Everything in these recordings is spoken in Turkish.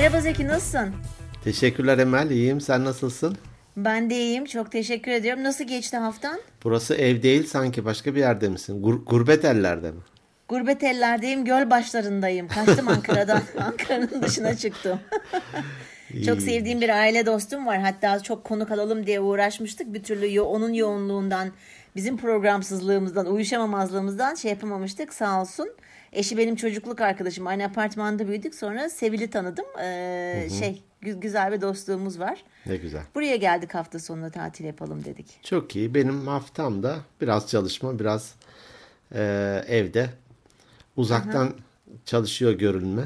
Merhaba Zeki nasılsın? Teşekkürler Emel. İyiyim. Sen nasılsın? Ben de iyiyim. Çok teşekkür ediyorum. Nasıl geçti haftan? Burası ev değil sanki. Başka bir yerde misin? Gur- gurbet ellerde mi? Gurbet ellerdeyim. Göl başlarındayım. Kaçtım Ankara'dan. Ankara'nın dışına çıktım. çok sevdiğim bir aile dostum var. Hatta çok konuk alalım diye uğraşmıştık. Bir türlü yo- onun yoğunluğundan, bizim programsızlığımızdan, uyuşamamazlığımızdan şey yapamamıştık. Sağ olsun. Eşi benim çocukluk arkadaşım. Aynı apartmanda büyüdük. Sonra Sevil'i tanıdım. Ee, şey gü- güzel bir dostluğumuz var. Ne güzel. Buraya geldik hafta sonunda tatil yapalım dedik. Çok iyi. Benim haftamda biraz çalışma, biraz e, evde. Uzaktan çalışıyor görünme.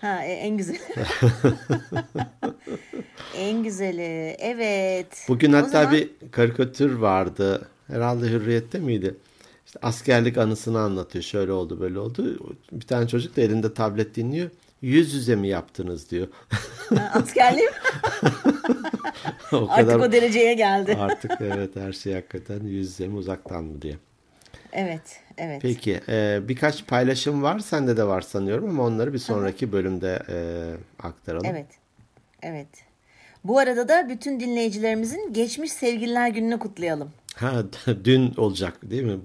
Ha e- en güzeli. en güzeli. Evet. Bugün O hatta zaman- bir karikatür vardı. Herhalde Hürriyet'te miydi? İşte askerlik anısını anlatıyor. Şöyle oldu, böyle oldu. Bir tane çocuk da elinde tablet dinliyor. Yüz yüze mi yaptınız diyor. Askerliğim o artık o dereceye geldi. Artık evet her şey hakikaten yüz yüze mi uzaktan mı diye. Evet, evet. Peki e, birkaç paylaşım var. Sende de var sanıyorum ama onları bir sonraki bölümde e, aktaralım. Evet. Evet. Bu arada da bütün dinleyicilerimizin geçmiş sevgililer gününü kutlayalım. Ha dün olacak değil mi?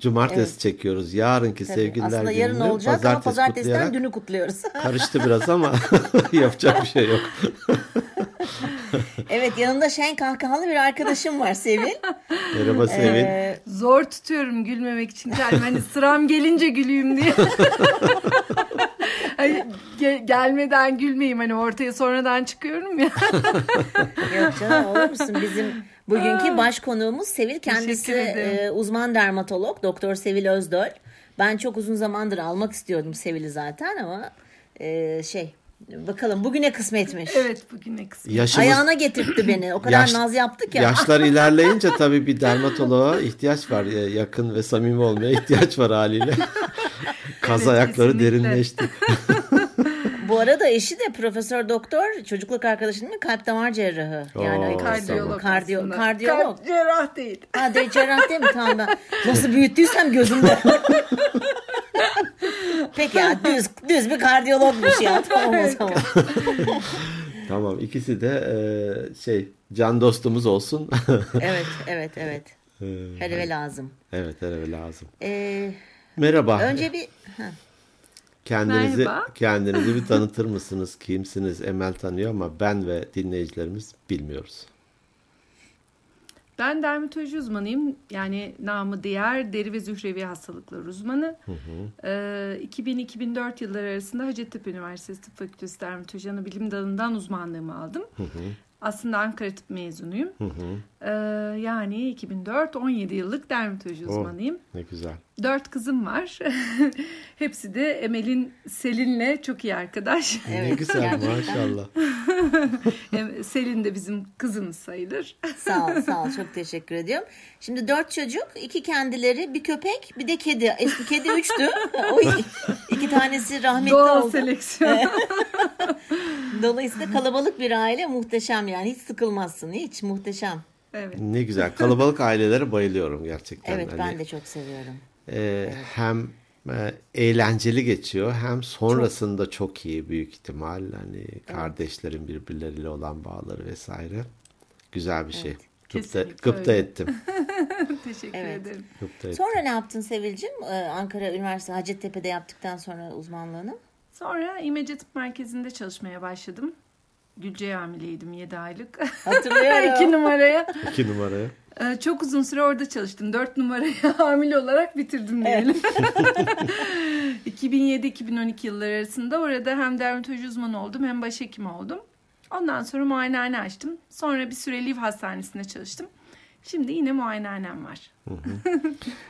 Cumartesi çekiyoruz. Yarınki Tabii. sevgililer Aslında gününü yarın olacak ama pazartesi pazartesiden kutlayarak dünü kutluyoruz. karıştı biraz ama yapacak bir şey yok. evet yanımda şen kahkahalı bir arkadaşım var Sevil. Merhaba Sevil. Ee, Zor tutuyorum gülmemek için kendimi. Hani sıram gelince güleyim diye. hani ge- gelmeden gülmeyeyim. Hani ortaya sonradan çıkıyorum ya. Yok canım olur musun? Bizim bugünkü baş konuğumuz Sevil. Kendisi Teşekkür ederim. e, uzman dermatolog. Doktor Sevil Özdöl. Ben çok uzun zamandır almak istiyordum Sevil'i zaten ama e, şey bakalım bugüne kısmetmiş. evet bugün ne kısmı. Yaşımız, Ayağına getirtti beni. O kadar Yaş- naz yaptık ya. yaşlar ilerleyince tabii bir dermatoloğa ihtiyaç var. Ya- Yakın ve samimi olmaya ihtiyaç var haliyle. Kaz Evet, ayakları kesinlikle. derinleşti. Bu arada eşi de profesör doktor çocukluk arkadaşının kalp damar cerrahı. Yani Oo, Kardiyolog Kardiyo, kardiyolog. Kalp cerrah değil. Ha de cerrah değil mi? Tamam ben nasıl büyüttüysem gözümde. Peki ya düz düz bir kardiyologmuş ya. Tamam o zaman. Tamam ikisi de e, şey can dostumuz olsun. Evet evet evet. E, Hele ve lazım. evet evet lazım. Ee, Merhaba. önce bir ha, Kendinizi Merhaba. kendinizi bir tanıtır mısınız? Kimsiniz? Emel tanıyor ama ben ve dinleyicilerimiz bilmiyoruz. Ben dermatoloji uzmanıyım. Yani namı diğer deri ve zührevi hastalıklar uzmanı. Ee, 2000-2004 yılları arasında Hacettepe Üniversitesi Tıp Fakültesi Dermatoloji Anabilim Dalı'ndan uzmanlığımı aldım. Aslında Ankara Tıp mezunuyum. Ee, yani 2004-17 yıllık dermatoloji Oh. uzmanıyım. Ne güzel. Dört kızım var. Hepsi de Emel'in Selin'le çok iyi arkadaş. ne güzel maşallah. Selin de bizim kızımız sayılır. sağ ol sağ ol çok teşekkür ediyorum. Şimdi dört çocuk iki kendileri bir köpek bir de kedi. Eski kedi üçtü. o iki, iki tanesi rahmetli Doğal oldu. seleksiyon. Dolayısıyla kalabalık bir aile muhteşem yani hiç sıkılmazsın hiç muhteşem. Evet. Ne güzel. Kalabalık ailelere bayılıyorum gerçekten. Evet Hani, ben de çok seviyorum. e, hem e, eğlenceli geçiyor hem sonrasında çok, iyi büyük ihtimal. Hani kardeşlerin birbirleriyle olan bağları vesaire. Güzel bir şey. Gıpta, kesinlikle gıpta öyle. ettim. Teşekkür Evet. ederim. Gıpta ettim. Sonra ne yaptın Sevil'cim? Ee, Ankara Üniversitesi Hacettepe'de yaptıktan sonra uzmanlığını. Sonra İmece Tıp Merkezi'nde çalışmaya başladım. Gülce'ye hamileydim 7 aylık. Hatırlıyorum. 2 numaraya. İki numaraya. Ee, Çok uzun süre orada çalıştım. 4 numaraya hamile olarak bitirdim diyelim. 2007-2012 yılları arasında orada hem dermatoloji uzmanı oldum hem başhekim oldum. Ondan sonra muayenehane açtım. Sonra bir süre Liv Hastanesi'nde çalıştım. Şimdi yine muayenehanem var.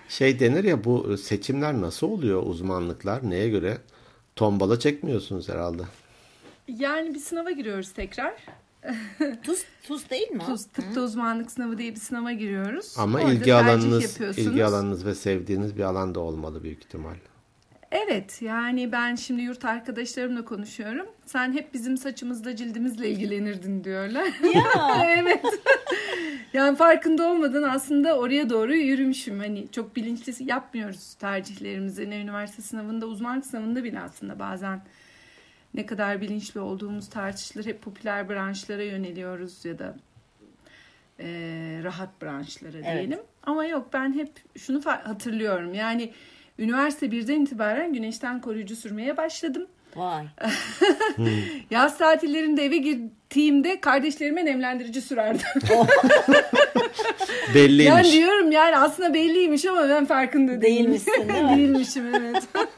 Şey denir ya bu seçimler nasıl oluyor uzmanlıklar neye göre? Tombala çekmiyorsunuz herhalde. Yani bir sınava giriyoruz tekrar. Tuz, tuz değil mi? o? TUS tıpta uzmanlık sınavı diye bir sınava giriyoruz. Ama Orada ilgi alanınız ilgi alanınız ve sevdiğiniz bir alanda olmalı büyük ihtimal. Evet yani ben şimdi yurt arkadaşlarımla konuşuyorum. Sen hep bizim saçımızla cildimizle ilgilenirdin diyorlar. Ya. evet. yani farkında olmadan aslında oraya doğru yürümüşüm. Hani çok bilinçli yapmıyoruz tercihlerimizi. Ne üniversite sınavında uzmanlık sınavında bile aslında bazen ne kadar bilinçli olduğumuz tartışılır. Hep popüler branşlara yöneliyoruz ya da e, rahat branşlara Evet. diyelim. Ama yok ben hep şunu hatırlıyorum. Yani üniversite birden itibaren güneşten koruyucu sürmeye başladım. Vay. Yaz tatillerinde eve gittiğimde kardeşlerime nemlendirici sürerdim. Belliymiş. yani diyorum yani aslında belliymiş ama ben farkında değilim. Değilmişsin, değil mi? Değilmişim evet.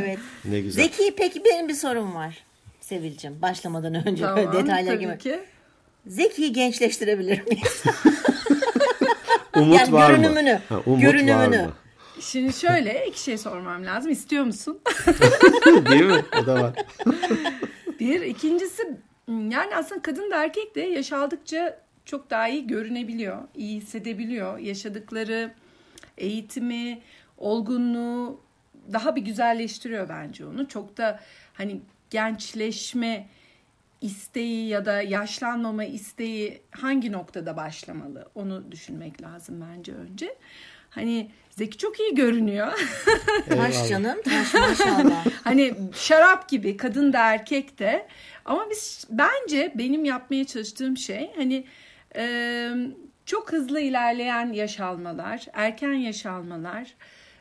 Evet. Ne güzel. Zeki peki benim bir sorum var. Sevilcim başlamadan önce tamam detaylara tabii girme. ki. Zeki'yi gençleştirebilir miyiz? Umut Yani var görünümünü, mı? Ha, umut görünümünü. var mı? Şimdi şöyle iki şey sormam lazım. İstiyor musun? Değil mi? O da var. Bir. ikincisi yani aslında kadın da erkek de yaş aldıkça çok daha iyi görünebiliyor. iyi hissedebiliyor. Yaşadıkları eğitimi, olgunluğu daha bir güzelleştiriyor bence onu. Çok da hani gençleşme isteği ya da yaşlanmama isteği hangi noktada başlamalı onu düşünmek lazım bence önce. Hani Zeki çok iyi görünüyor. Taş canım taş maşallah. hani şarap gibi kadın da erkek de. Ama biz bence benim yapmaya çalıştığım şey hani e, çok hızlı ilerleyen yaş almalar, erken yaş almalar,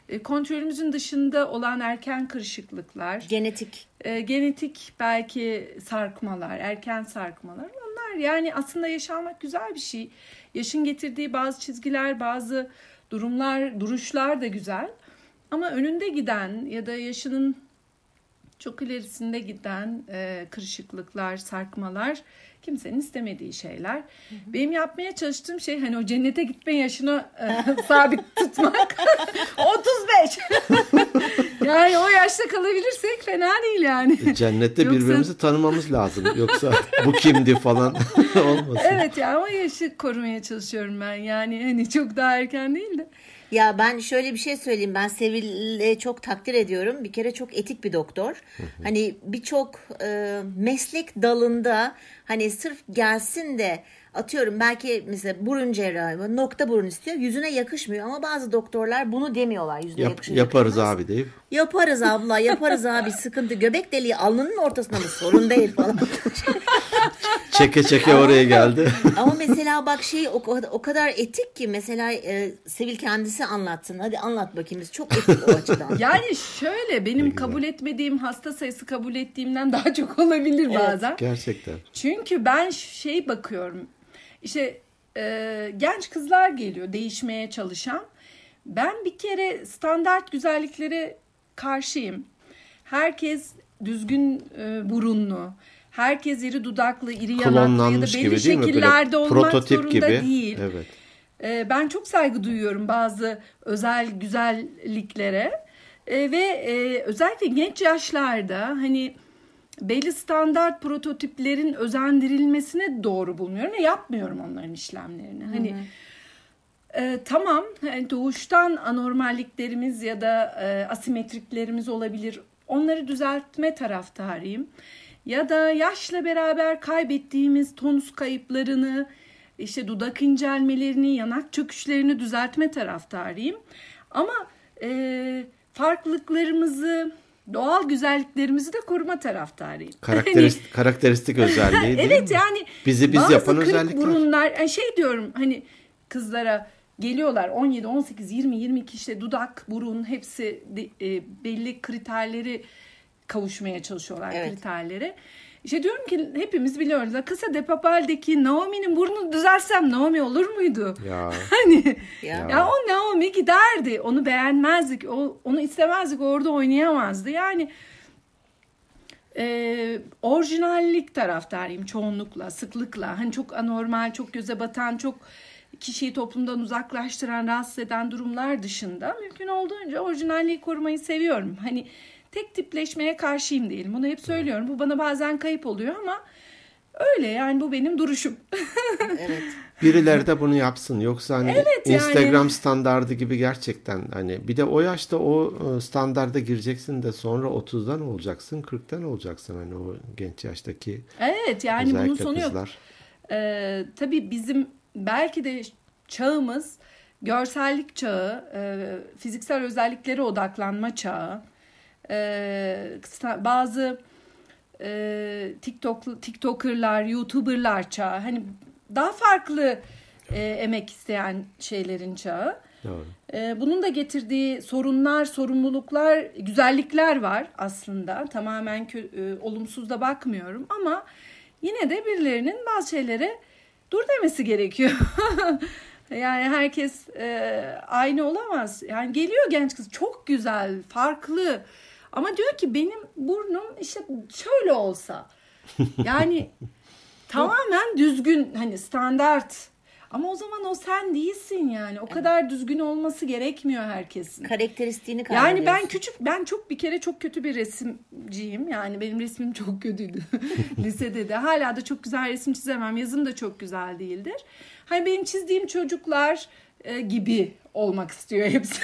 e, kontrolümüzün dışında olan erken kırışıklıklar, Genetik. e, genetik belki sarkmalar, erken sarkmalar onlar yani aslında yaşanmak güzel bir şey. Yaşın getirdiği bazı çizgiler, bazı durumlar, duruşlar da güzel. Ama önünde giden ya da yaşının çok ilerisinde giden e, kırışıklıklar, sarkmalar kimsenin istemediği şeyler. Benim yapmaya çalıştığım şey hani o cennete gitme yaşını e, sabit tutmak. 35. yani o yaşta kalabilirsek fena değil yani. Cennette Yoksa- birbirimizi tanımamız lazım. Yoksa bu kimdi falan olmasın. Evet ya o yaşı korumaya çalışıyorum ben. Yani hani çok daha erken değil de. Ya ben şöyle bir şey söyleyeyim. Ben Sevil'i çok takdir ediyorum. Bir kere çok etik bir doktor. Hani birçok e, meslek dalında hani sırf gelsin de atıyorum belki mesela burun cerrahı nokta burun istiyor. Yüzüne yakışmıyor ama bazı doktorlar bunu demiyorlar. Yüzüne Yap- yaparız yakışmaz. abi deyip. Yaparız abla yaparız abi sıkıntı. Göbek deliği alnının ortasında mı sorun değil falan. Çeke çeke oraya geldi. Ama mesela bak şey o, kadar- o kadar etik ki mesela e, Sevil kendisi anlatsın. Hadi anlat bakayım biz çok etik o açıdan. Yani şöyle benim kabul etmediğim hasta sayısı kabul ettiğimden daha çok olabilir bazen. Gerçekten. Çünkü ben şey bakıyorum. İşte e, genç kızlar geliyor değişmeye çalışan. Ben bir kere standart güzelliklere karşıyım. Herkes düzgün e, burunlu. Herkes iri dudaklı, iri yanaklı ya da belli gibi değil mi? Böyle şekillerde olmak prototip zorunda gibi. değil. Evet. Ee, ben çok saygı duyuyorum bazı özel güzelliklere Ee, ve e, özellikle genç yaşlarda hani belli standart prototiplerin özendirilmesine doğru bulmuyorum ve yapmıyorum onların işlemlerini. Hani e, tamam hani doğuştan anormalliklerimiz ya da e, asimetriklerimiz olabilir. Onları düzeltme taraftarıyım. Ya da yaşla beraber kaybettiğimiz tonus kayıplarını, işte dudak incelmelerini, yanak çöküşlerini düzeltme taraftarıyım. Ama e, farklılıklarımızı, doğal güzelliklerimizi de koruma taraftarıyım. Karakterist, karakteristik özelliği değil Evet mi? yani Bizi biz bazı yapan kırık özellikler. burunlar yani şey diyorum hani kızlara geliyorlar 17 18 20 22 işte dudak burun hepsi de- e, belli kriterleri kavuşmaya çalışıyorlar Evet. kriterlere. İşte diyorum ki hepimiz biliyoruz. Casa de Papel'deki Naomi'nin burnunu düzelsem Naomi olur muydu? Ya Hani Ya. ya. o Naomi giderdi. Onu beğenmezdik. O, onu istemezdik. Orada oynayamazdı. Yani e, orijinallik taraftarıyım çoğunlukla, sıklıkla. Hani çok anormal, çok göze batan, çok kişiyi toplumdan uzaklaştıran, rahatsız eden durumlar dışında mümkün olduğunca orijinalliği korumayı seviyorum. Hani tek tipleşmeye karşıyım değilim. Bunu hep söylüyorum. Bu bana bazen kayıp oluyor ama öyle yani bu benim duruşum. Evet. birileri de bunu yapsın. Yoksa hani Evet, yani. Instagram standardı gibi gerçekten hani bir de o yaşta o e, standarda gireceksin de sonra 30'dan olacaksın, 40'tan olacaksın hani o genç yaştaki evet yani bunun sonu yok. kızlar. Ee, tabii bizim belki de çağımız görsellik çağı, e, fiziksel özelliklere odaklanma çağı. Sta- bazı e, TikTok TikToker'lar, YouTuber'lar çağı. Hani daha farklı e, emek isteyen şeylerin çağı. Doğru. E, bunun da getirdiği sorunlar, sorumluluklar, güzellikler var aslında. Tamamen kö- e, olumsuz da bakmıyorum ama yine de birilerinin bazı şeylere dur demesi gerekiyor. yani herkes e, aynı olamaz. Yani geliyor genç kız çok güzel, farklı. Ama diyor ki benim burnum işte şöyle olsa. Yani tamamen düzgün hani standart. Ama o zaman o sen değilsin yani. O kadar düzgün olması gerekmiyor herkesin. Karakteristiğini Yani ben küçük ben çok bir kere çok kötü bir resimciyim. Yani benim resmim çok kötüydü lisede de. Hala da çok güzel resim çizemem. Yazım da çok güzel değildir. Hani benim çizdiğim çocuklar e, gibi olmak istiyor hepsi.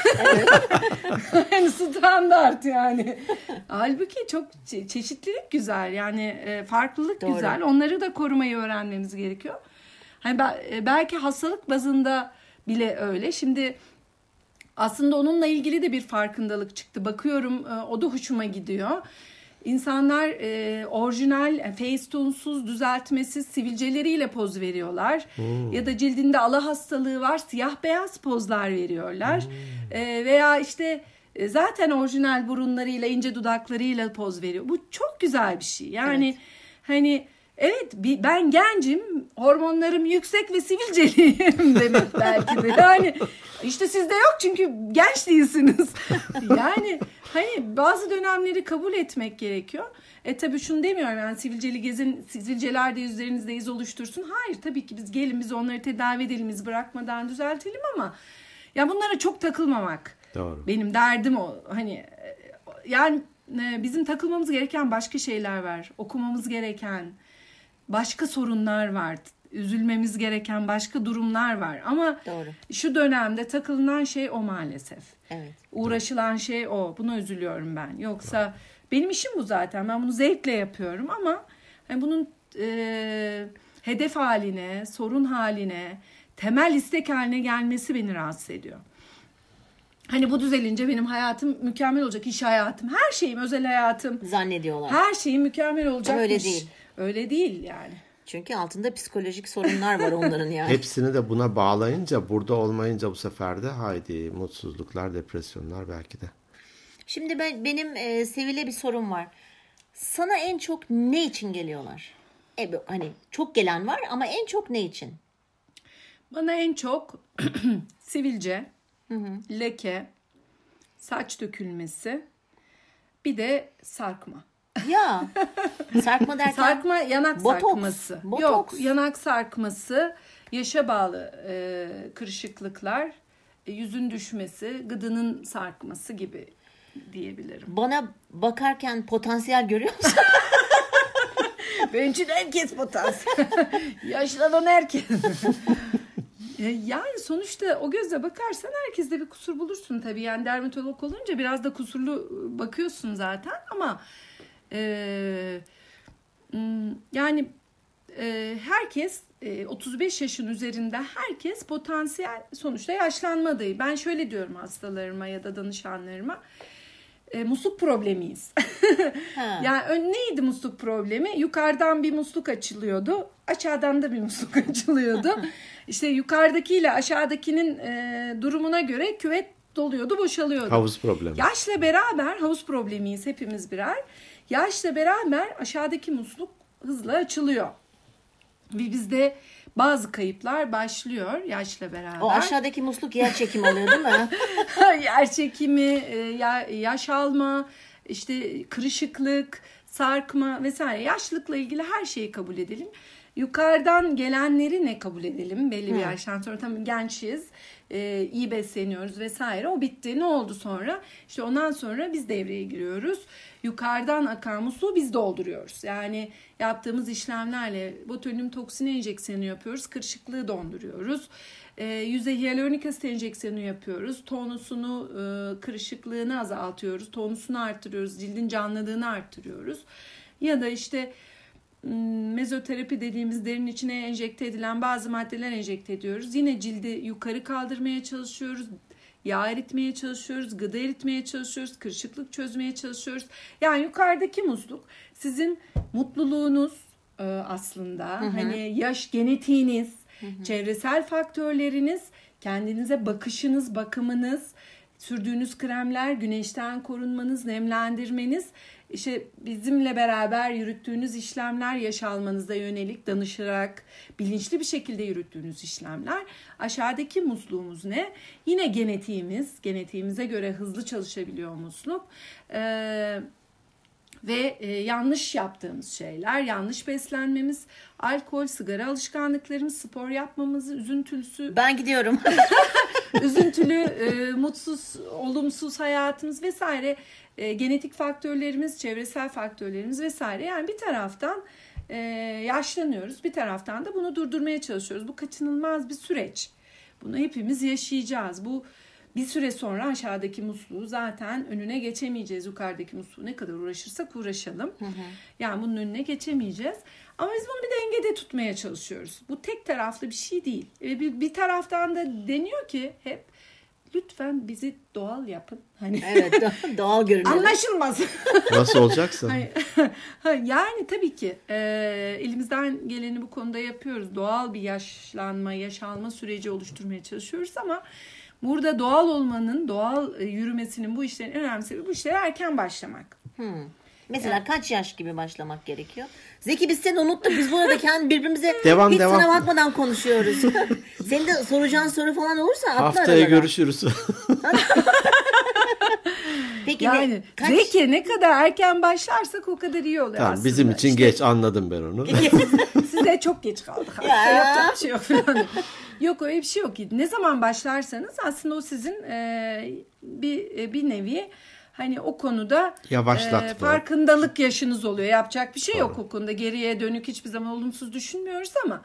yani standart yani. Halbuki çok çe- çeşitlilik güzel. Yani e, farklılık Doğru. güzel. Onları da korumayı öğrenmemiz gerekiyor. Hani be- e, belki hastalık bazında bile öyle. Şimdi aslında onunla ilgili de bir farkındalık çıktı. Bakıyorum e, o da hoşuma gidiyor. İnsanlar e, orijinal, e, Facetune'suz, düzeltmesiz sivilceleriyle poz veriyorlar. Ya da cildinde ala hastalığı var, siyah beyaz pozlar veriyorlar. E, veya işte e, zaten orijinal burunlarıyla, ince dudaklarıyla poz veriyor. Bu çok güzel bir şey. Yani hani evet ben gencim, hormonlarım yüksek ve sivilceliyim demek belki de. Yani işte sizde yok çünkü genç değilsiniz. Yani hani bazı dönemleri kabul etmek gerekiyor. E tabii şunu demiyorum yani sivilceli gezin, sivilceler de üzerinizde iz oluştursun. Hayır tabii ki biz gelin biz onları tedavi edelim, iz bırakmadan düzeltelim ama ya bunlara çok takılmamak. Doğru. Benim derdim o. Hani e, yani e, bizim takılmamız gereken başka şeyler var. Okumamız gereken başka sorunlar var. Üzülmemiz gereken başka durumlar var. Ama Doğru. şu dönemde takılınan şey o maalesef. Evet. Uğraşılan şey o. Buna üzülüyorum ben. Yoksa benim işim bu zaten. Ben bunu zevkle yapıyorum ama hani bunun e, hedef haline, sorun haline, temel istek haline gelmesi beni rahatsız ediyor. Hani bu düzelince benim hayatım mükemmel olacak. iş hayatım, her şeyim, özel hayatım, Zannediyorlar. her şeyim mükemmel olacakmış. Öyle değil. Öyle değil yani. Çünkü altında psikolojik sorunlar var onların yani. Hepsini de buna bağlayınca burada olmayınca bu sefer de haydi mutsuzluklar, depresyonlar belki de. Şimdi ben benim e, Sevil'e bir sorum var. Sana en çok ne için geliyorlar? E, bu- hani çok gelen var ama en çok ne için? Bana en çok sivilce, leke, saç dökülmesi, bir de sarkma. Ya sarkma derken Sarkma yanak Botoks, sarkması. botoks. Yok yanak sarkması, yaşa bağlı e, kırışıklıklar, e, yüzün düşmesi, gıdının sarkması gibi diyebilirim. bana bakarken potansiyel görüyor musun? Benim için herkes potansiyel. Yaşlanan herkes. E, Yani sonuçta o gözle bakarsan herkeste bir kusur bulursun tabii. Yani dermatolog olunca biraz da kusurlu bakıyorsun zaten ama e, m, yani e, herkes e, 35 yaşın üzerinde herkes potansiyel sonuçta yaşlanma adayı. Ben şöyle diyorum hastalarıma ya da danışanlarıma e, musluk problemiyiz. Yani ön- neydi musluk problemi? Yukarıdan bir musluk açılıyordu. Aşağıdan da bir musluk açılıyordu. işte yukarıdakiyle aşağıdakinin e, durumuna göre küvet doluyordu, boşalıyordu. Havuz problemi. Yaşla beraber havuz problemiyiz hepimiz birer. Yaşla beraber aşağıdaki musluk hızla açılıyor. Ve bizde bazı kayıplar başlıyor yaşla beraber. O aşağıdaki musluk yer çekimi oluyor değil mi? yer çekimi, e, ya- yaş alma, işte kırışıklık, sarkma vesaire. Yaşlılıkla ilgili her şeyi kabul edelim. Yukarıdan gelenleri ne kabul edelim belli bir yaştan sonra tamam gençiz, e, iyi besleniyoruz vesaire. O bitti. Ne oldu sonra? İşte ondan sonra biz devreye giriyoruz. Yukarıdan akan musluğu biz dolduruyoruz. Yani yaptığımız işlemlerle botulinum toksini enjeksiyonu yapıyoruz. Kırışıklığı donduruyoruz. E, yüze hyaluronik asit enjeksiyonu yapıyoruz. Tonusunu, e, kırışıklığını azaltıyoruz. Tonusunu arttırıyoruz. Cildin canlılığını arttırıyoruz. Ya da işte mezoterapi dediğimiz derin içine enjekte edilen bazı maddeler enjekte ediyoruz. Yine cildi yukarı kaldırmaya çalışıyoruz. Yağ eritmeye çalışıyoruz, gıda eritmeye çalışıyoruz, kırışıklık çözmeye çalışıyoruz. Yani yukarıdaki musluk sizin mutluluğunuz e, aslında. Hani yaş genetiğiniz, çevresel faktörleriniz, kendinize bakışınız, bakımınız, sürdüğünüz kremler, güneşten korunmanız, nemlendirmeniz, işte bizimle beraber yürüttüğünüz işlemler, yaş almanıza yönelik danışarak bilinçli bir şekilde yürüttüğünüz işlemler. Aşağıdaki musluğumuz ne? Yine genetiğimiz, genetiğimize göre hızlı çalışabiliyor musluk. Ee, ve e, yanlış yaptığımız şeyler, yanlış beslenmemiz, alkol, sigara alışkanlıklarımız, spor yapmamız, üzüntülüsü, Ben gidiyorum. üzüntülü, e, mutsuz, olumsuz hayatımız vesaire, e, genetik faktörlerimiz, çevresel faktörlerimiz vesaire. Yani bir taraftan e, yaşlanıyoruz, bir taraftan da bunu durdurmaya çalışıyoruz. Bu kaçınılmaz bir süreç. Bunu hepimiz yaşayacağız. Bu bir süre sonra aşağıdaki musluğu zaten önüne geçemeyeceğiz. Yukarıdaki musluğu ne kadar uğraşırsak uğraşalım. Yani bunun önüne geçemeyeceğiz. Ama biz bunu bir dengede tutmaya çalışıyoruz. Bu tek taraflı bir şey değil. Ve bir, bir taraftan da deniyor ki hep lütfen bizi doğal yapın. Hani evet do- doğal görünüyor. anlaşılmaz. Nasıl olacaksa. Hayır. yani tabii ki e, elimizden geleni bu konuda yapıyoruz. Doğal bir yaşlanma, yaşalma süreci oluşturmaya çalışıyoruz ama burada doğal olmanın, doğal e, yürümesinin bu işlerin en önemli sebebi bu işlere erken başlamak. Hmm. Mesela kaç yaş gibi başlamak gerekiyor? Zeki biz seni unuttuk. Biz burada kendi birbirimize Devam, hiç devam. sana bakmadan konuşuyoruz. Senin de soracağın soru falan olursa atla Haftaya aralara. görüşürüz. Peki Yani ne, kaç... Zeki ne kadar erken başlarsak o kadar iyi oluyor tamam aslında. bizim için İşte geç anladım ben onu. Size çok geç kaldık. Ya. Yapacak bir şey yok falan. yok öyle bir şey yok. Ne zaman başlarsanız aslında o sizin e, bir e, bir nevi hani o konuda Yavaşlatma. e, farkındalık yaşınız oluyor. Yapacak bir şey yok o konuda. Geriye dönük hiçbir zaman olumsuz düşünmüyoruz ama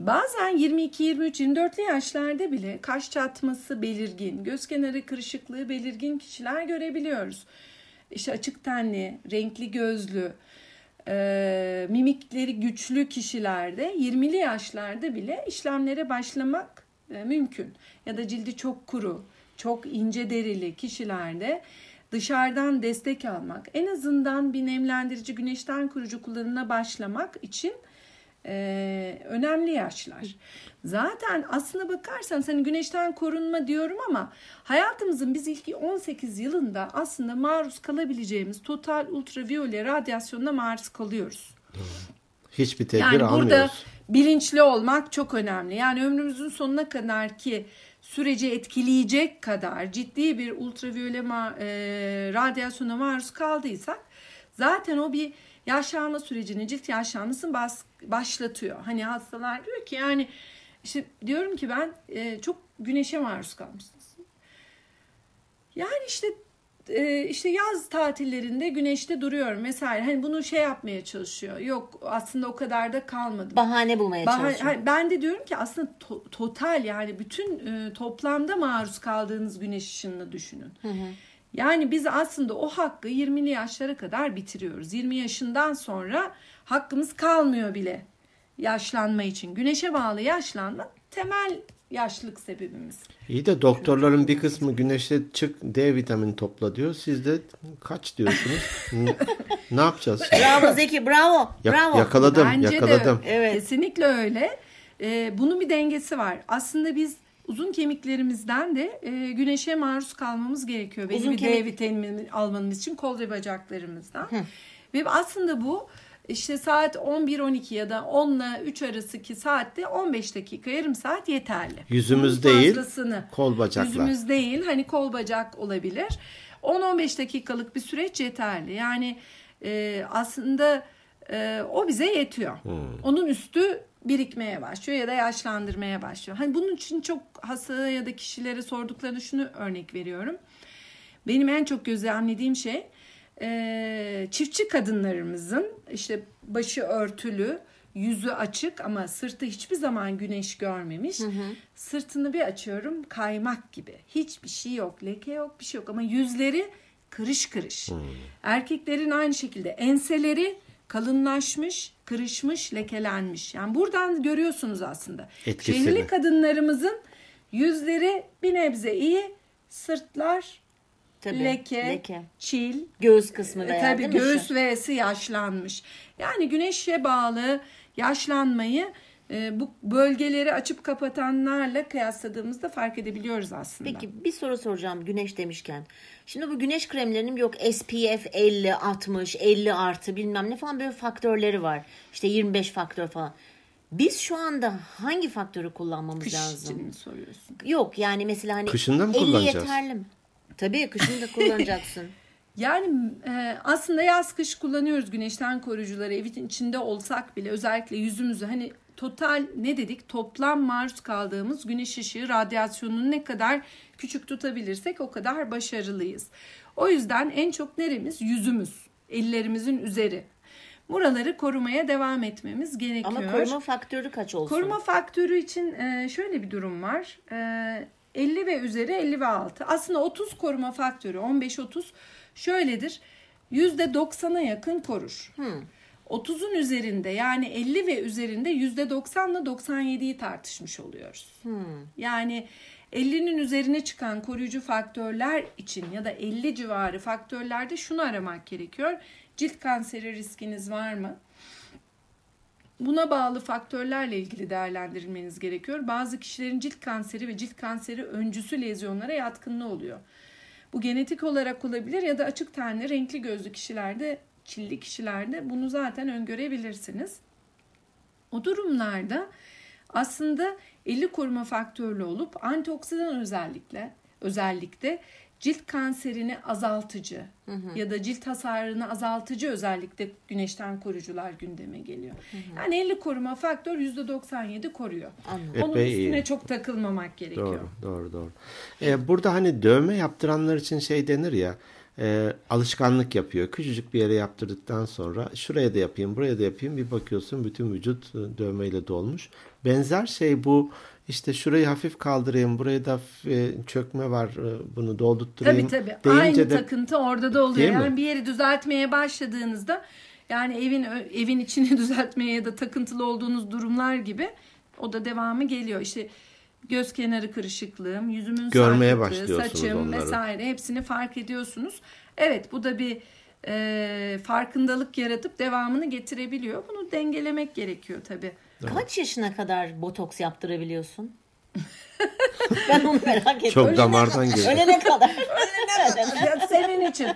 bazen 22, 23, 24'lü yaşlarda bile kaş çatması belirgin, göz kenarı kırışıklığı belirgin kişiler görebiliyoruz. İşte açık tenli, renkli gözlü, e, mimikleri güçlü kişilerde 20'li yaşlarda bile işlemlere başlamak e, mümkün. Ya da cildi çok kuru, çok ince derili kişilerde dışarıdan destek almak, en azından bir nemlendirici güneşten kurucu kullanımına başlamak için e, önemli yaşlar. Zaten aslına bakarsan hani güneşten korunma diyorum ama hayatımızın biz ilk 18 yılında aslında maruz kalabileceğimiz total ultraviyole radyasyonuna maruz kalıyoruz. Hiçbir tedbir Yani burada almıyoruz. Bilinçli olmak çok önemli. Yani ömrümüzün sonuna kadar ki süreci etkileyecek kadar ciddi bir ultraviyole ma- e, radyasyona maruz kaldıysak zaten o bir yaşlanma sürecini, cilt yaşlanmasını bas- başlatıyor. Hani hastalar diyor ki yani işte diyorum ki ben e, çok güneşe maruz kalmışsınız. Yani işte işte yaz tatillerinde güneşte duruyorum vesaire. Hani bunu şey yapmaya çalışıyor. Yok aslında o kadar da kalmadım. Bahane bulmaya Bah- çalışıyor. ben de diyorum ki aslında to- total yani bütün e, toplamda maruz kaldığınız güneş ışınını düşünün. Yani biz aslında o hakkı 20'li yaşlara kadar bitiriyoruz. 20 yaşından sonra hakkımız kalmıyor bile yaşlanma için. Güneşe bağlı yaşlanma temel yaşlılık sebebimiz. İyi de doktorların bir kısmı güneşte çık D vitamini topla diyor. Siz de kaç diyorsunuz? Ne yapacağız? şimdi? Bravo Zeki bravo. Ya- bravo. yakaladım, Bence yakaladım. de Evet. kesinlikle öyle. Ee, bunun bir dengesi var. Aslında biz uzun kemiklerimizden de e, güneşe maruz kalmamız gerekiyor. Belli Uzun bir kemik- D vitamini almamız için kol ve bacaklarımızdan. Ve aslında bu işte saat 11-12 ya da 10 ile 3 arasındaki saatte 15 dakika yarım saat yeterli. Yüzümüz Bunun değil, kol bacaklar. Yüzümüz değil hani kol bacak olabilir. 10-15 dakikalık bir süreç yeterli. Yani e, aslında e, o bize yetiyor. Onun üstü birikmeye başlıyor ya da yaşlandırmaya başlıyor. Hani bunun için çok hasta ya da kişilere sorduklarını şunu örnek veriyorum. Benim en çok gözlemlediğim şey e, çiftçi kadınlarımızın işte başı örtülü, yüzü açık ama sırtı hiçbir zaman güneş görmemiş. Sırtını bir açıyorum kaymak gibi. Hiçbir şey yok, leke yok, bir şey yok ama yüzleri kırış kırış. Erkeklerin aynı şekilde enseleri kalınlaşmış, kırışmış, lekelenmiş. Yani buradan görüyorsunuz aslında. Etkisini. Şehirli kadınlarımızın yüzleri bir nebze iyi, sırtlar, Tabii, leke, leke. çil, Göğüs kısmı e, veya tabii göğüs? V'si yaşlanmış. Yani güneşe bağlı yaşlanmayı e, bu bölgeleri açıp kapatanlarla kıyasladığımızda fark edebiliyoruz aslında. Peki bir soru soracağım güneş demişken. Şimdi bu güneş kremlerinin yok SPF 50, 60, 50 artı bilmem ne falan böyle faktörleri var. İşte 25 faktör falan. Biz şu anda hangi faktörü kullanmamız Kış lazım? için mi soruyorsun? Yok yani mesela hani Kışında mı 50 kullanacağız? yeterli mi? Tabii kışın da kullanacaksın. Yani e, aslında yaz kış kullanıyoruz güneşten koruyucuları evin içinde olsak bile özellikle yüzümüzü hani total ne dedik toplam maruz kaldığımız güneş ışığı radyasyonunu ne kadar küçük tutabilirsek o kadar başarılıyız. O yüzden en çok neremiz yüzümüz ellerimizin üzeri. Buraları korumaya devam etmemiz gerekiyor. Ama koruma faktörü kaç olsun? Koruma faktörü için e, şöyle bir durum var. E, 50 ve üzeri 50 ve altı. Aslında 30 koruma faktörü 15-30 şöyledir. %90'a yakın korur. 30'un üzerinde yani 50 ve üzerinde %90 ile 97'yi tartışmış oluyoruz. Yani 50'nin üzerine çıkan koruyucu faktörler için ya da 50 civarı faktörlerde şunu aramak gerekiyor. Cilt kanseri riskiniz var mı? Buna bağlı faktörlerle ilgili değerlendirilmeniz gerekiyor. Bazı kişilerin cilt kanseri ve cilt kanseri öncüsü lezyonlara yatkınlığı oluyor. Bu genetik olarak olabilir ya da açık tenli renkli gözlü kişilerde, çilli kişilerde bunu zaten öngörebilirsiniz. O durumlarda aslında 50 koruma faktörlü olup antioksidan özellikle özellikle cilt kanserini azaltıcı ya da cilt hasarını azaltıcı özellikle güneşten koruyucular gündeme geliyor. Yani 50 koruma faktör %97 koruyor. Anladım. Onun Epey iyi. üstüne çok takılmamak gerekiyor. Doğru, doğru, doğru. Ee, burada hani dövme yaptıranlar için şey denir ya, e, alışkanlık yapıyor. Küçücük bir yere yaptırdıktan sonra şuraya da yapayım, buraya da yapayım. Bir bakıyorsun bütün vücut e, dövmeyle dolmuş. Benzer şey bu. İşte şurayı hafif kaldırayım, buraya da e, çökme var, e, bunu doldurtturayım. Tabii tabii. Aynı de takıntı orada da oluyor. Değil mi? Yani bir yeri düzeltmeye başladığınızda yani evin evin içini düzeltmeye ya da takıntılı olduğunuz durumlar gibi o da devamı geliyor. İşte göz kenarı kırışıklığım, yüzümün Görmeye başlıyorsunuz saçım onları. vesaire hepsini fark ediyorsunuz. Evet bu da bir e, farkındalık yaratıp devamını getirebiliyor. Bunu dengelemek gerekiyor tabii. Kaç yaşına kadar botoks yaptırabiliyorsun? ben onu merak ettim. Çok Ölene damardan geliyor. Ölene kadar. Ölene kadar. Ya senin için.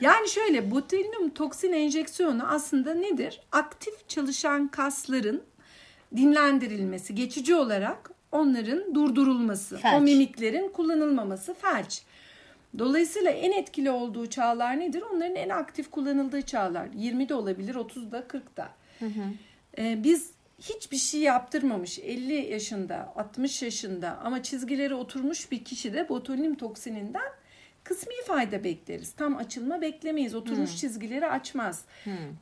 Yani şöyle botulinum toksin enjeksiyonu aslında nedir? Aktif çalışan kasların dinlendirilmesi, geçici olarak onların durdurulması, Felç. o mimiklerin kullanılmaması felç. Dolayısıyla en etkili olduğu çağlar nedir? Onların en aktif kullanıldığı çağlar. 20'de olabilir, 30'da, 40'da. Ee, biz hiçbir şey yaptırmamış 50 yaşında, 60 yaşında ama çizgileri oturmuş bir kişi de botulinum toksininden kısmi fayda bekleriz. Tam açılma beklemeyiz. Oturmuş çizgileri açmaz.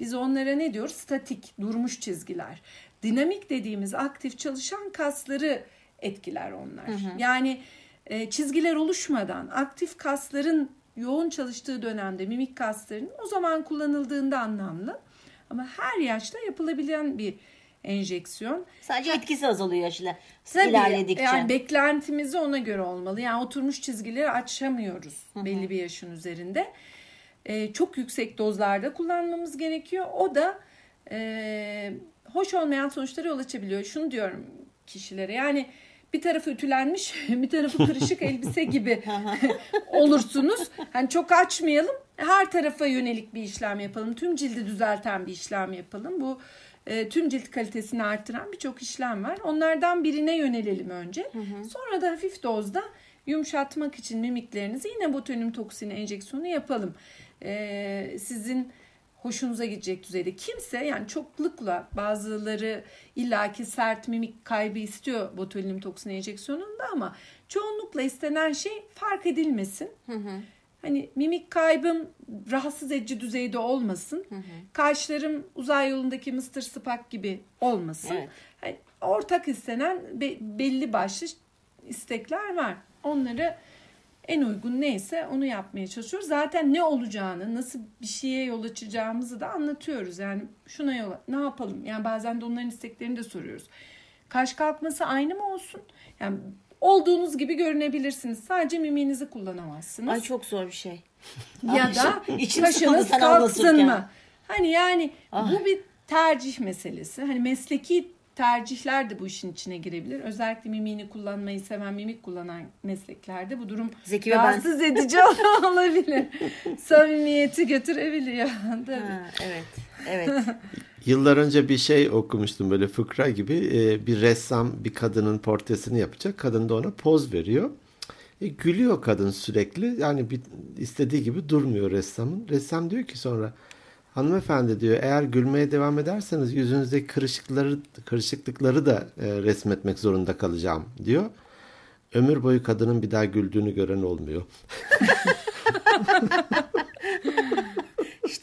Biz onlara ne diyoruz? Statik, durmuş çizgiler. Dinamik dediğimiz aktif çalışan kasları etkiler onlar. Yani e, çizgiler oluşmadan aktif kasların yoğun çalıştığı dönemde mimik kaslarının o zaman kullanıldığında anlamlı. Ama her yaşta yapılabilen bir enjeksiyon. Sadece etkisi azalıyor yaşla Tabii ilerledikçe. yani beklentimizi ona göre olmalı. Yani oturmuş çizgileri açamıyoruz belli bir yaşın üzerinde. Ee, çok yüksek dozlarda kullanmamız gerekiyor. O da e, hoş olmayan sonuçlara yol açabiliyor. Şunu diyorum kişilere yani bir tarafı ütülenmiş bir tarafı kırışık elbise gibi olursunuz. Hani çok açmayalım her tarafa yönelik bir işlem yapalım. Tüm cildi düzelten bir işlem yapalım. Bu e, tüm cilt kalitesini artıran birçok işlem var. Onlardan birine yönelelim önce. Sonra da hafif dozda yumuşatmak için mimiklerinizi yine botulinum toksini enjeksiyonu yapalım. E, sizin hoşunuza gidecek düzeyde. Kimse yani çoklukla bazıları illaki sert mimik kaybı istiyor botulinum toksini enjeksiyonunda ama çoğunlukla istenen şey fark edilmesin. Hani mimik kaybım rahatsız edici düzeyde olmasın. Kaşlarım uzay yolundaki Mr. Spock gibi olmasın. Evet. Hani ortak istenen be- belli başlı istekler var. Onları en uygun neyse onu yapmaya çalışıyoruz. Zaten ne olacağını, nasıl bir şeye yol açacağımızı da anlatıyoruz. Yani şuna yol ne yapalım? Yani bazen de onların isteklerini de soruyoruz. Kaş kalkması aynı mı olsun? Yani olduğunuz gibi görünebilirsiniz. Sadece miminizi kullanamazsınız. Ay çok zor bir şey. ya da içim kaşınız kalksın mı? Hani yani Ah. bu bir tercih meselesi. Hani mesleki tercihler de bu işin içine girebilir. Özellikle mimini kullanmayı seven, mimik kullanan mesleklerde bu durum Zeki ve ben. rahatsız edici olabilir. Samimiyeti götürebiliyor. Tabii. Ha, evet. Evet. Yıllar önce bir şey okumuştum böyle fıkra gibi. Ee, bir ressam bir kadının portresini yapacak. Kadın da ona poz veriyor. E, gülüyor kadın sürekli. Yani bir, istediği gibi durmuyor ressamın. Ressam diyor ki sonra hanımefendi diyor eğer gülmeye devam ederseniz yüzünüzdeki kırışıkları, kırışıklıkları da e, resmetmek zorunda kalacağım diyor. Ömür boyu kadının bir daha güldüğünü gören olmuyor.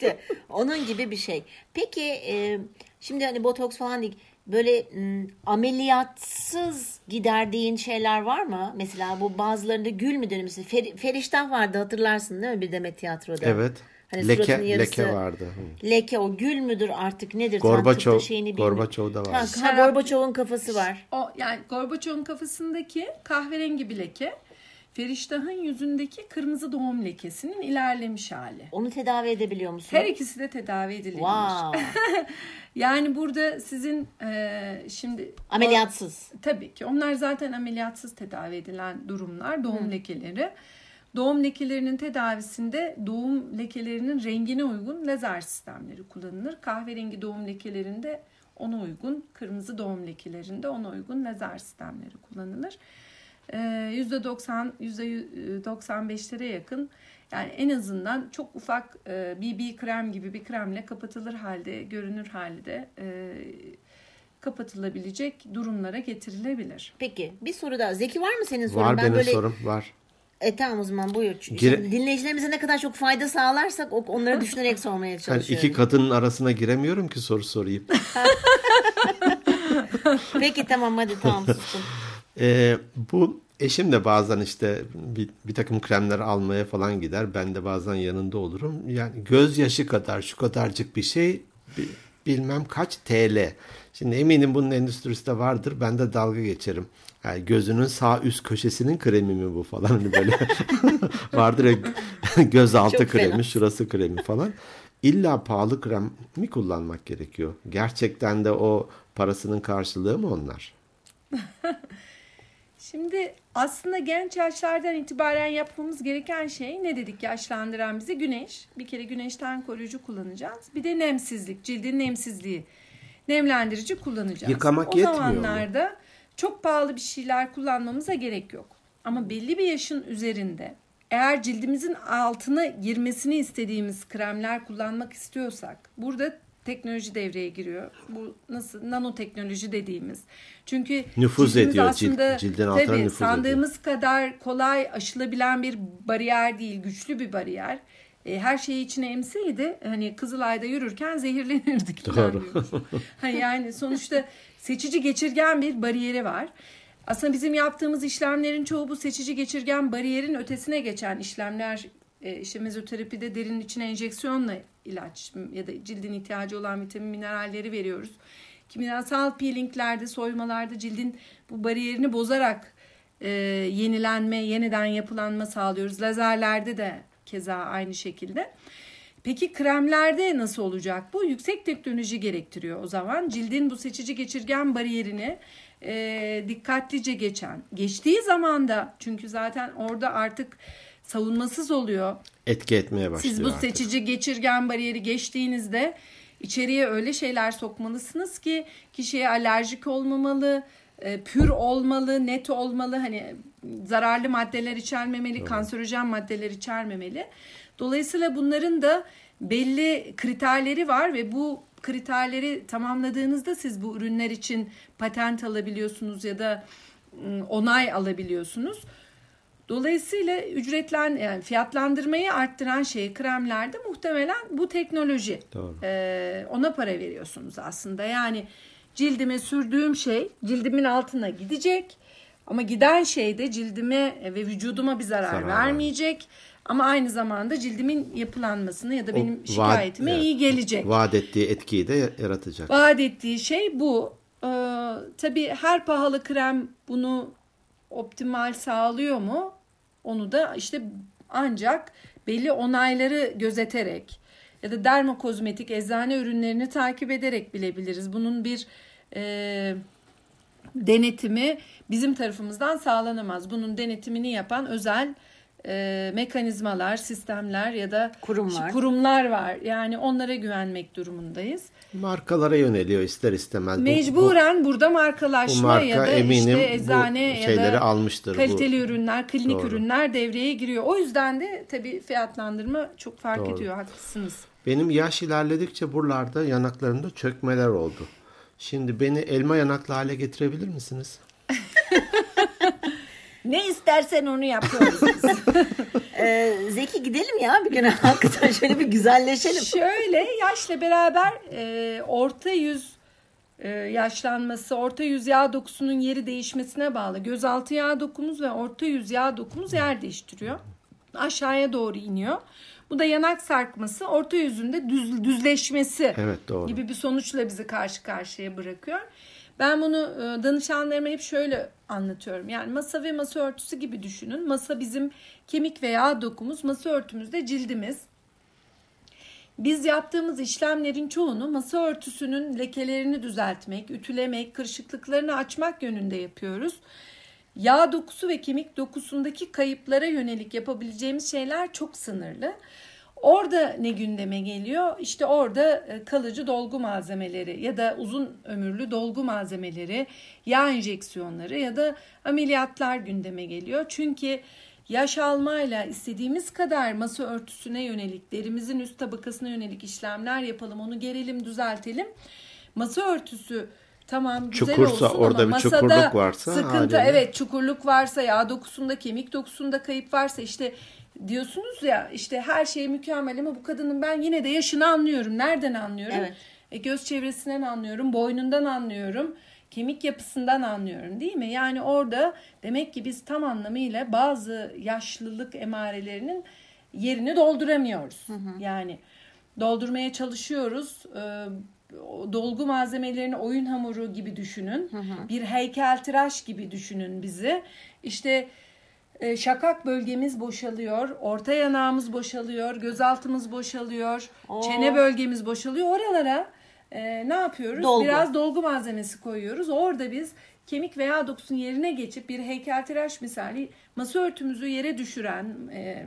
İşte onun gibi bir şey. Peki e, şimdi hani botoks falan değil. Böyle m, ameliyatsız giderdiğin şeyler var mı? Mesela bu bazılarında gül mü dönüyor? Mesela Fer, Feriştah vardı hatırlarsın değil mi bir Demet Tiyatro'da? Evet. Hani leke yarısı- leke vardı. Leke o gül müdür artık nedir? Gorbaçov, şeyini bilmiyorum. Gorbaçov'da Ha, ha, Gorbaçov'un kafası var. O yani Gorbaçov'un kafasındaki kahverengi bir leke Feriştah'ın yüzündeki kırmızı doğum lekesinin ilerlemiş hali. Onu tedavi edebiliyor musun? Her ikisi de tedavi edilebilir. Wow. Yani burada sizin e, şimdi Ameliyatsız. Tabii ki. Onlar zaten ameliyatsız tedavi edilen durumlar. Doğum lekeleri. Doğum lekelerinin tedavisinde doğum lekelerinin rengine uygun lazer sistemleri kullanılır. Kahverengi doğum lekelerinde ona uygun, kırmızı doğum lekelerinde ona uygun lazer sistemleri kullanılır. Ee, %90, %95'lere yakın yani en azından çok ufak e, BB krem gibi bir kremle kapatılır halde, görünür halde e, kapatılabilecek durumlara getirilebilir. Peki bir soru daha. Zeki var mı senin sorun? Var ben benim böyle sorum var. E tamam o zaman buyur. Gire- dinleyicilerimize ne kadar çok fayda sağlarsak onları düşünerek sormaya çalışıyorum. iki kadının arasına giremiyorum ki soru sorayım. Peki tamam hadi tamam sustum. Ee, bu eşim de bazen işte bir, bir takım kremler almaya falan gider. Ben de bazen yanında olurum. Yani gözyaşı kadar şu kadarcık bir şey bi- bilmem kaç TL. Şimdi eminim bunun endüstrisi de vardır. Ben de dalga geçerim. Yani gözünün sağ üst köşesinin kremi mi bu falan hani böyle vardır ya göz altı Çok kremi, fena. şurası kremi falan. İlla pahalı krem mi kullanmak gerekiyor? Gerçekten de o parasının karşılığı mı onlar? Şimdi aslında genç yaşlardan itibaren yapmamız gereken şey ne dedik yaşlandıran bizi? Güneş. Bir kere güneşten koruyucu kullanacağız. Bir de nemsizlik, cildin nemsizliği. Nemlendirici kullanacağız. Yıkamak o yetmiyor mu? zamanlarda çok pahalı bir şeyler kullanmamıza gerek yok. Ama belli bir yaşın üzerinde eğer cildimizin altına girmesini istediğimiz kremler kullanmak istiyorsak burada teknoloji devreye giriyor. Bu nasıl nanoteknoloji dediğimiz. Çünkü Nüfuz ediyor, cilt- aslında cildin altına tabii, nüfuz ediyor. sandığımız kadar kolay aşılabilen bir bariyer değil, güçlü bir bariyer. E, her şeyi içine emseydi hani Kızılay'da yürürken zehirlenirdik. Doğru. diyoruz. Ha, yani sonuçta seçici geçirgen bir bariyeri var. Aslında bizim yaptığımız işlemlerin çoğu bu seçici geçirgen bariyerin ötesine geçen işlemler. E, işte mezoterapide derin içine enjeksiyonla ilaç ya da cildin ihtiyacı olan vitamin mineralleri veriyoruz. Kimyasal peelinglerde, soymalarda cildin bu bariyerini bozarak e, yenilenme, yeniden yapılanma sağlıyoruz. Lazerlerde de keza aynı şekilde. Peki kremlerde nasıl olacak bu? Yüksek teknoloji gerektiriyor o zaman. Cildin bu seçici geçirgen bariyerini e, dikkatlice geçen. Geçtiği zaman da çünkü zaten orada artık savunmasız oluyor. Etki etmeye başlıyor Siz bu artık. seçici geçirgen bariyeri geçtiğinizde içeriye öyle şeyler sokmalısınız ki kişiye alerjik olmamalı, e, pür olmalı, net olmalı. Hani zararlı maddeler içermemeli, kanserojen maddeler içermemeli. Dolayısıyla bunların da belli kriterleri var ve bu kriterleri tamamladığınızda siz bu ürünler için patent alabiliyorsunuz ya da ım, onay alabiliyorsunuz. Dolayısıyla ücretlen yani fiyatlandırmayı arttıran şey kremlerde muhtemelen bu teknoloji. Doğru. Ee, ona para veriyorsunuz aslında. Yani cildime sürdüğüm şey cildimin altına gidecek. Ama giden şey de cildime ve vücuduma bir zarar, Zarar vermeyecek. Ama aynı zamanda cildimin yapılanmasına ya da O benim vaat- şikayetime evet. iyi gelecek. Vaat ettiği etkiyi de yaratacak. Vaat ettiği şey bu. Ee, tabii her pahalı krem bunu optimal sağlıyor mu? Onu da işte ancak belli onayları gözeterek ya da dermokozmetik eczane ürünlerini takip ederek bilebiliriz. Bunun bir e, denetimi bizim tarafımızdan sağlanamaz. Bunun denetimini yapan özel e, mekanizmalar, sistemler ya da Kurumlar. kurumlar var. Yani onlara güvenmek durumundayız. Markalara yöneliyor ister istemez. Bu- Mecburen burada bu, markalaşma bu marka ya da eminim işte eczane bu ya şeyleri da almıştır. kaliteli bu. ürünler, klinik Doğru. ürünler devreye giriyor. O yüzden de tabii fiyatlandırma çok fark Doğru. ediyor. Haklısınız. Benim yaş ilerledikçe buralarda yanaklarımda çökmeler oldu. Şimdi beni elma yanaklı hale getirebilir misiniz? Ne istersen onu yapıyoruz biz. Ee, Zeki gidelim ya bir gün hakikaten şöyle bir güzelleşelim. Şöyle yaşla beraber e, orta yüz e, yaşlanması, orta yüz yağ dokusunun yeri değişmesine bağlı. Gözaltı yağ dokumuz ve orta yüz yağ dokumuz yer değiştiriyor. Aşağıya doğru iniyor. Bu da yanak sarkması, orta yüzünde düz, düzleşmesi Evet doğru. gibi bir sonuçla bizi karşı karşıya bırakıyor. Ben bunu e, danışanlarıma hep şöyle anlatıyorum. Yani masa ve masa örtüsü gibi düşünün. Masa bizim kemik veya dokumuz, masa örtümüz de cildimiz. Biz yaptığımız işlemlerin çoğunu masa örtüsünün lekelerini düzeltmek, ütülemek, kırışıklıklarını açmak yönünde yapıyoruz. Yağ dokusu ve kemik dokusundaki kayıplara yönelik yapabileceğimiz şeyler çok sınırlı. Orada ne gündeme geliyor? İşte orada e, kalıcı dolgu malzemeleri ya da uzun ömürlü dolgu malzemeleri, yağ enjeksiyonları ya da ameliyatlar gündeme geliyor. Çünkü yaş almayla istediğimiz kadar masa örtüsüne yönelik, derimizin üst tabakasına yönelik işlemler yapalım, onu gerelim, düzeltelim. Masa örtüsü tamam güzel Çukursa, olsun orada ama bir masada çukurluk varsa sıkıntı haliyle- evet çukurluk varsa yağ dokusunda kemik dokusunda kayıp varsa işte diyorsunuz ya işte her şey mükemmel ama bu kadının ben yine de yaşını anlıyorum. Nereden anlıyorum? Evet. E, göz çevresinden anlıyorum, boynundan anlıyorum, kemik yapısından anlıyorum değil mi? Yani orada demek ki biz tam anlamıyla bazı yaşlılık emarelerinin yerini dolduramıyoruz. Yani doldurmaya çalışıyoruz. O dolgu malzemelerini oyun hamuru gibi düşünün. Bir heykeltıraş gibi düşünün bizi. İşte e, şakak bölgemiz boşalıyor, orta yanağımız boşalıyor, gözaltımız boşalıyor, Oo. çene bölgemiz boşalıyor. Oralara e, ne yapıyoruz? Dolgu. Biraz dolgu malzemesi koyuyoruz. Orada biz kemik veya dokusun yerine geçip bir heykeltıraş misali masa örtümüzü yere düşüren, e,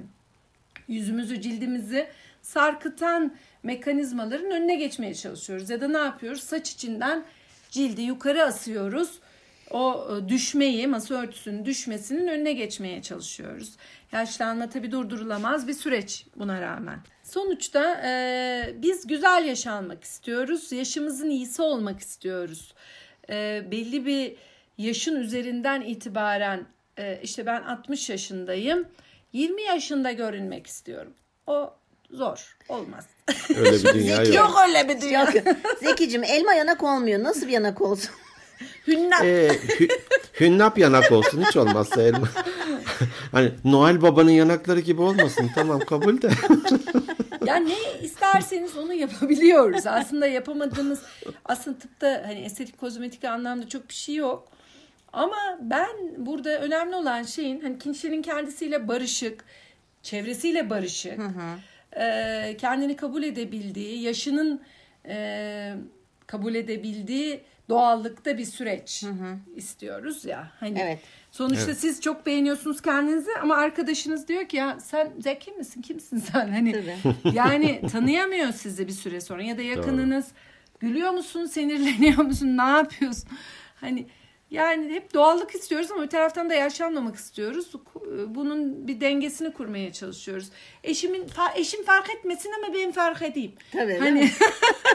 yüzümüzü, cildimizi sarkıtan mekanizmaların önüne geçmeye çalışıyoruz. Ya da ne yapıyoruz? Saç içinden cildi yukarı asıyoruz. O e, düşmeyi, masa örtüsünün düşmesinin önüne geçmeye çalışıyoruz. Yaşlanma tabii durdurulamaz bir süreç buna rağmen. Sonuçta e, biz güzel yaşanmak istiyoruz. Yaşımızın iyisi olmak istiyoruz. E, belli bir yaşın üzerinden itibaren e, işte ben 60 yaşındayım. 20 yaşında görünmek istiyorum. O zor. Olmaz. Öyle bir dünya yok. Yok öyle bir dünya. Yok. Zekicim elma yanak olmuyor. Nasıl bir yanak olsun? Hünnap. Ee, hü- hünnap yanak olsun hiç olmazsa elma. hani Noel Baba'nın yanakları gibi olmasın tamam kabul de. Ya ne isterseniz onu yapabiliyoruz. Aslında yapamadığımız aslında tıpta hani estetik kozmetik anlamda çok bir şey yok. Ama ben burada önemli olan şeyin hani kişinin kendisiyle barışık, çevresiyle barışık, e, kendini kabul edebildiği, yaşının e, kabul edebildiği doğallıkta bir süreç istiyoruz ya. Hani Evet. Sonuçta siz çok beğeniyorsunuz kendinizi ama arkadaşınız diyor ki ya sen zeki misin kimsin sen hani Tabii. yani tanıyamıyor sizi bir süre sonra ya da yakınınız gülüyor musun sinirleniyor musun ne yapıyorsun hani yani hep doğallık istiyoruz ama bir taraftan da yaşanmamak istiyoruz. Bunun bir dengesini kurmaya çalışıyoruz. Eşimin fa- eşim fark etmesin ama ben fark edeyim. Tabii, Hani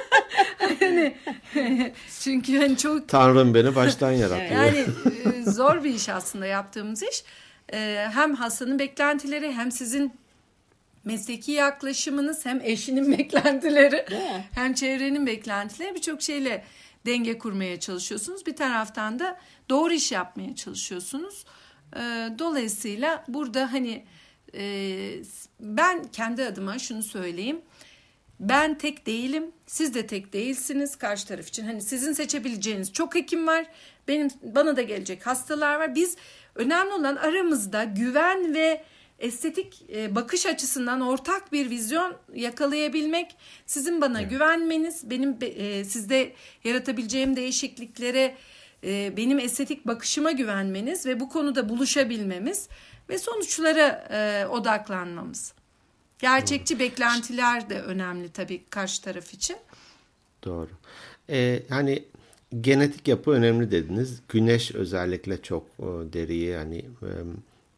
hani çünkü hani çok Tanrım beni baştan yaratıyor. yani e, zor bir iş aslında yaptığımız iş. E, Hem hastanın beklentileri hem sizin mesleki yaklaşımınız hem eşinin beklentileri hem çevrenin beklentileri birçok şeyle denge kurmaya çalışıyorsunuz. Bir taraftan da doğru iş yapmaya çalışıyorsunuz. E, Dolayısıyla burada hani e, ben kendi adıma şunu söyleyeyim. Ben tek değilim, siz de tek değilsiniz karşı taraf için. Hani sizin seçebileceğiniz çok hekim var. Benim bana da gelecek hastalar var. Biz Önemli olan aramızda güven ve estetik e, bakış açısından ortak bir vizyon yakalayabilmek, sizin bana evet. güvenmeniz, benim e, sizde yaratabileceğim değişikliklere e, benim estetik bakışıma güvenmeniz ve bu konuda buluşabilmemiz ve sonuçlara odaklanmamız. Gerçekçi Doğru. beklentiler de önemli tabii karşı taraf için. Doğru. Ee, hani genetik yapı önemli dediniz. Güneş özellikle çok deriyi hani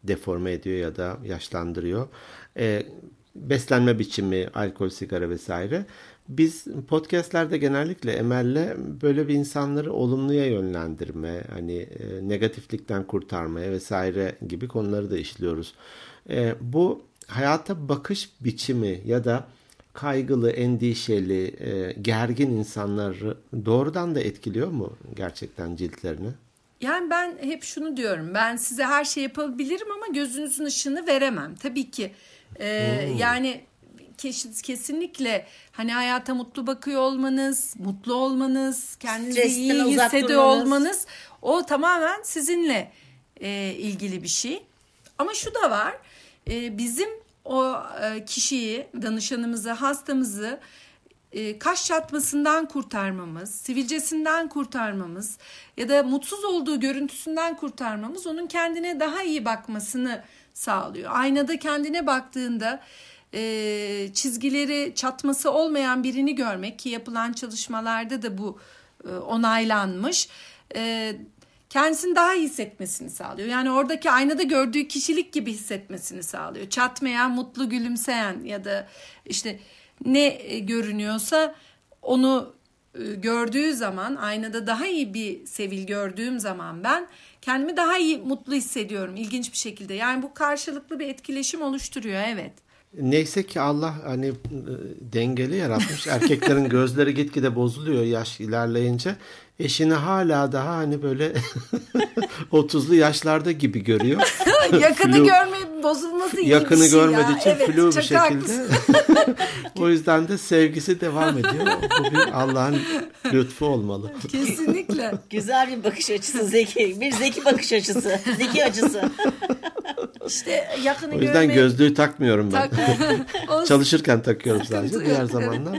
deforme ediyor ya da yaşlandırıyor. E, beslenme biçimi, alkol, sigara vesaire. Biz podcastlerde genellikle Emel'le böyle bir insanları olumluya yönlendirme, hani e, negatiflikten kurtarmaya vesaire gibi konuları da işliyoruz. E, bu hayata bakış biçimi ya da kaygılı, endişeli, e, gergin insanları doğrudan da etkiliyor mu gerçekten ciltlerini? Yani ben hep şunu diyorum. Ben size her şey yapabilirim ama gözünüzün ışığını veremem. Tabii ki e, hmm. yani kesinlikle hani hayata mutlu bakıyor olmanız, mutlu olmanız, kendinizi Stresten iyi hissediyor olmanız o tamamen sizinle e, ilgili bir şey. Ama şu da var. E, bizim o e, kişiyi, danışanımızı, hastamızı kaş çatmasından kurtarmamız, sivilcesinden kurtarmamız ya da mutsuz olduğu görüntüsünden kurtarmamız onun kendine daha iyi bakmasını sağlıyor. Aynada kendine baktığında e, çizgileri çatması olmayan birini görmek ki yapılan çalışmalarda da bu e, onaylanmış. E, kendisini daha iyi hissetmesini sağlıyor. Yani oradaki aynada gördüğü kişilik gibi hissetmesini sağlıyor. Çatmayan, mutlu gülümseyen ya da işte ne e, görünüyorsa onu e, gördüğü zaman aynada daha iyi bir sevil gördüğüm zaman ben kendimi daha iyi mutlu hissediyorum ilginç bir şekilde. Yani bu karşılıklı bir etkileşim oluşturuyor evet. Neyse ki Allah hani e, dengeli yaratmış. Erkeklerin gözleri gitgide bozuluyor yaş ilerleyince. Eşini hala daha hani böyle 30'lu yaşlarda gibi görüyor. Yakını flu, görme bozulması iyi Yakını bir şey görmediği ya. için evet, flu bir şekilde. o yüzden de sevgisi devam ediyor. Bu bir Allah'ın lütfu olmalı. Kesinlikle. Güzel bir bakış açısı Zeki. Bir Zeki bakış açısı. Zeki açısı. İşte yakını O yüzden görme... gözlüğü takmıyorum ben. Tak... Çalışırken takıyorum sadece. Diğer zamanlar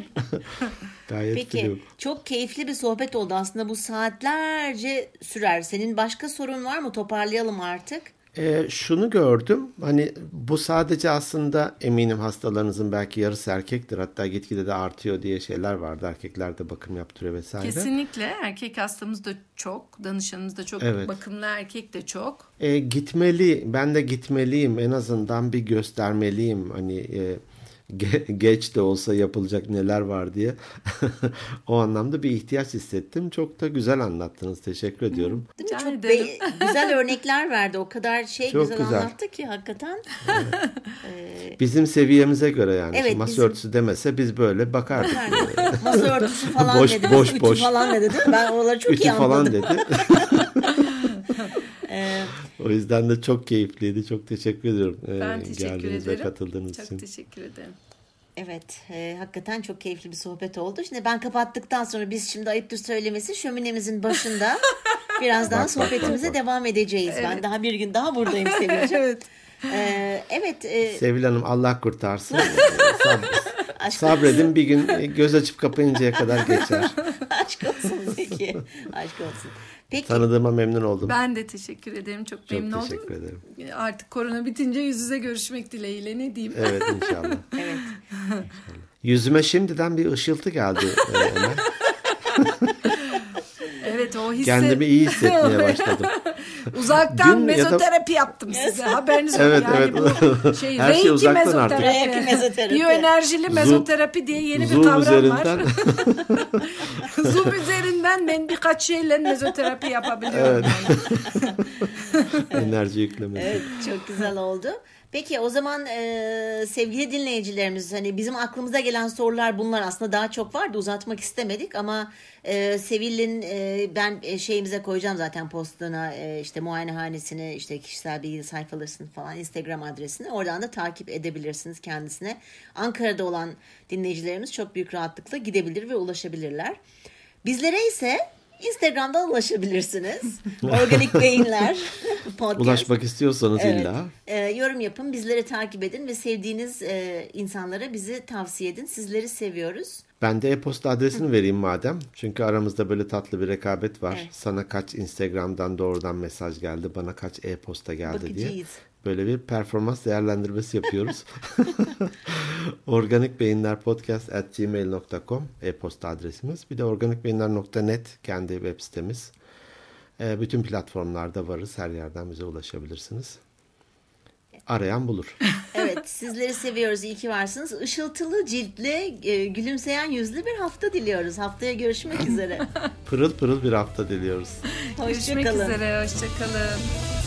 gayet Peki biliyorum. çok keyifli bir sohbet oldu aslında bu saatlerce sürer. Senin başka sorun var mı? Toparlayalım artık. E, şunu gördüm hani bu sadece aslında eminim hastalarınızın belki yarısı erkektir hatta gitgide de artıyor diye şeyler vardı erkekler de bakım yaptırıyor vesaire. Kesinlikle erkek hastamız da çok danışanımız da çok evet. bakımlı erkek de çok. E, gitmeli ben de gitmeliyim en azından bir göstermeliyim hani e, geç de olsa yapılacak neler var diye o anlamda bir ihtiyaç hissettim. Çok da güzel anlattınız. Teşekkür ediyorum. Çok be- güzel örnekler verdi. O kadar şey Çok güzel, güzel anlattı ki hakikaten. Evet. Ee, bizim seviyemize göre yani. Evet, masa bizim... örtüsü demese biz böyle bakardık. masa örtüsü falan boş, dedi. Boş, boş. falan dedi değil mi? Ben oraları çok Ütü iyi anladım. falan dedi. Ee, o yüzden de çok keyifliydi. Çok teşekkür ediyorum. E, ben teşekkür ederim. katıldığınız çok için. Çok teşekkür ederim. Evet, e, hakikaten çok keyifli bir sohbet oldu. Şimdi ben kapattıktan sonra biz şimdi ayıptır söylemesi şöminemizin başında birazdan bak, sohbetimize bak, bak, devam edeceğiz. Evet. Ben daha bir gün daha buradayım Sevil'ciğim. evet. Ee, evet. E... Sevil Hanım Allah kurtarsın. Sab sabredin bir gün göz açıp kapayıncaya kadar geçer. Aşk olsun Zeki. Aşk olsun. Peki. Tanıdığıma memnun oldum. Ben de teşekkür ederim. Çok, Çok memnun oldum. Çok teşekkür ederim. Artık korona bitince yüz yüze görüşmek dileğiyle ne diyeyim. Evet inşallah. evet. İnşallah. Yüzüme şimdiden bir ışıltı geldi Ömer. Evet o hisse... Kendimi iyi hissetmeye başladım. Uzaktan Dün mezoterapi da... yaptım size. Haberiniz olsun. Evet, yani evet. Bu şey, Her şey uzaktan mezoterapi. artık. Reiki mezoterapi. Biyoenerjili mezoterapi diye yeni Zoom bir kavram üzerinden. var. Zoom üzerinden ben birkaç şeyle mezoterapi yapabiliyorum. Evet. Enerji yüklemesi. Evet çok güzel oldu. Peki o zaman e, sevgili dinleyicilerimiz hani bizim aklımıza gelen sorular bunlar aslında daha çok vardı uzatmak istemedik ama e, Sevil'in e, ben e, şeyimize koyacağım zaten postuna e, işte muayenehanesini işte kişisel bilgi sayfalarını falan Instagram adresini oradan da takip edebilirsiniz kendisine. Ankara'da olan dinleyicilerimiz çok büyük rahatlıkla gidebilir ve ulaşabilirler. Bizlere ise Instagram'dan ulaşabilirsiniz. Organik Beyinler podcast. Ulaşmak istiyorsanız evet. illa. E, yorum yapın, bizleri takip edin ve sevdiğiniz e, insanlara bizi tavsiye edin. Sizleri seviyoruz. Ben de e-posta adresini vereyim madem. Çünkü aramızda böyle tatlı bir rekabet var. Evet. Sana kaç Instagram'dan doğrudan mesaj geldi, bana kaç e-posta geldi Bakacağız. diye. Böyle bir performans değerlendirmesi yapıyoruz. Organik Beyinler Podcast at gmail.com e-posta adresimiz. Bir de organikbeyinler.net kendi web sitemiz. E, bütün platformlarda varız. Her yerden bize ulaşabilirsiniz. Arayan bulur. evet sizleri seviyoruz. İyi ki varsınız. Işıltılı, ciltli, e, gülümseyen yüzlü bir hafta diliyoruz. Haftaya görüşmek üzere. pırıl pırıl bir hafta diliyoruz. Hoşçakalın. Görüşmek üzere. Hoşçakalın.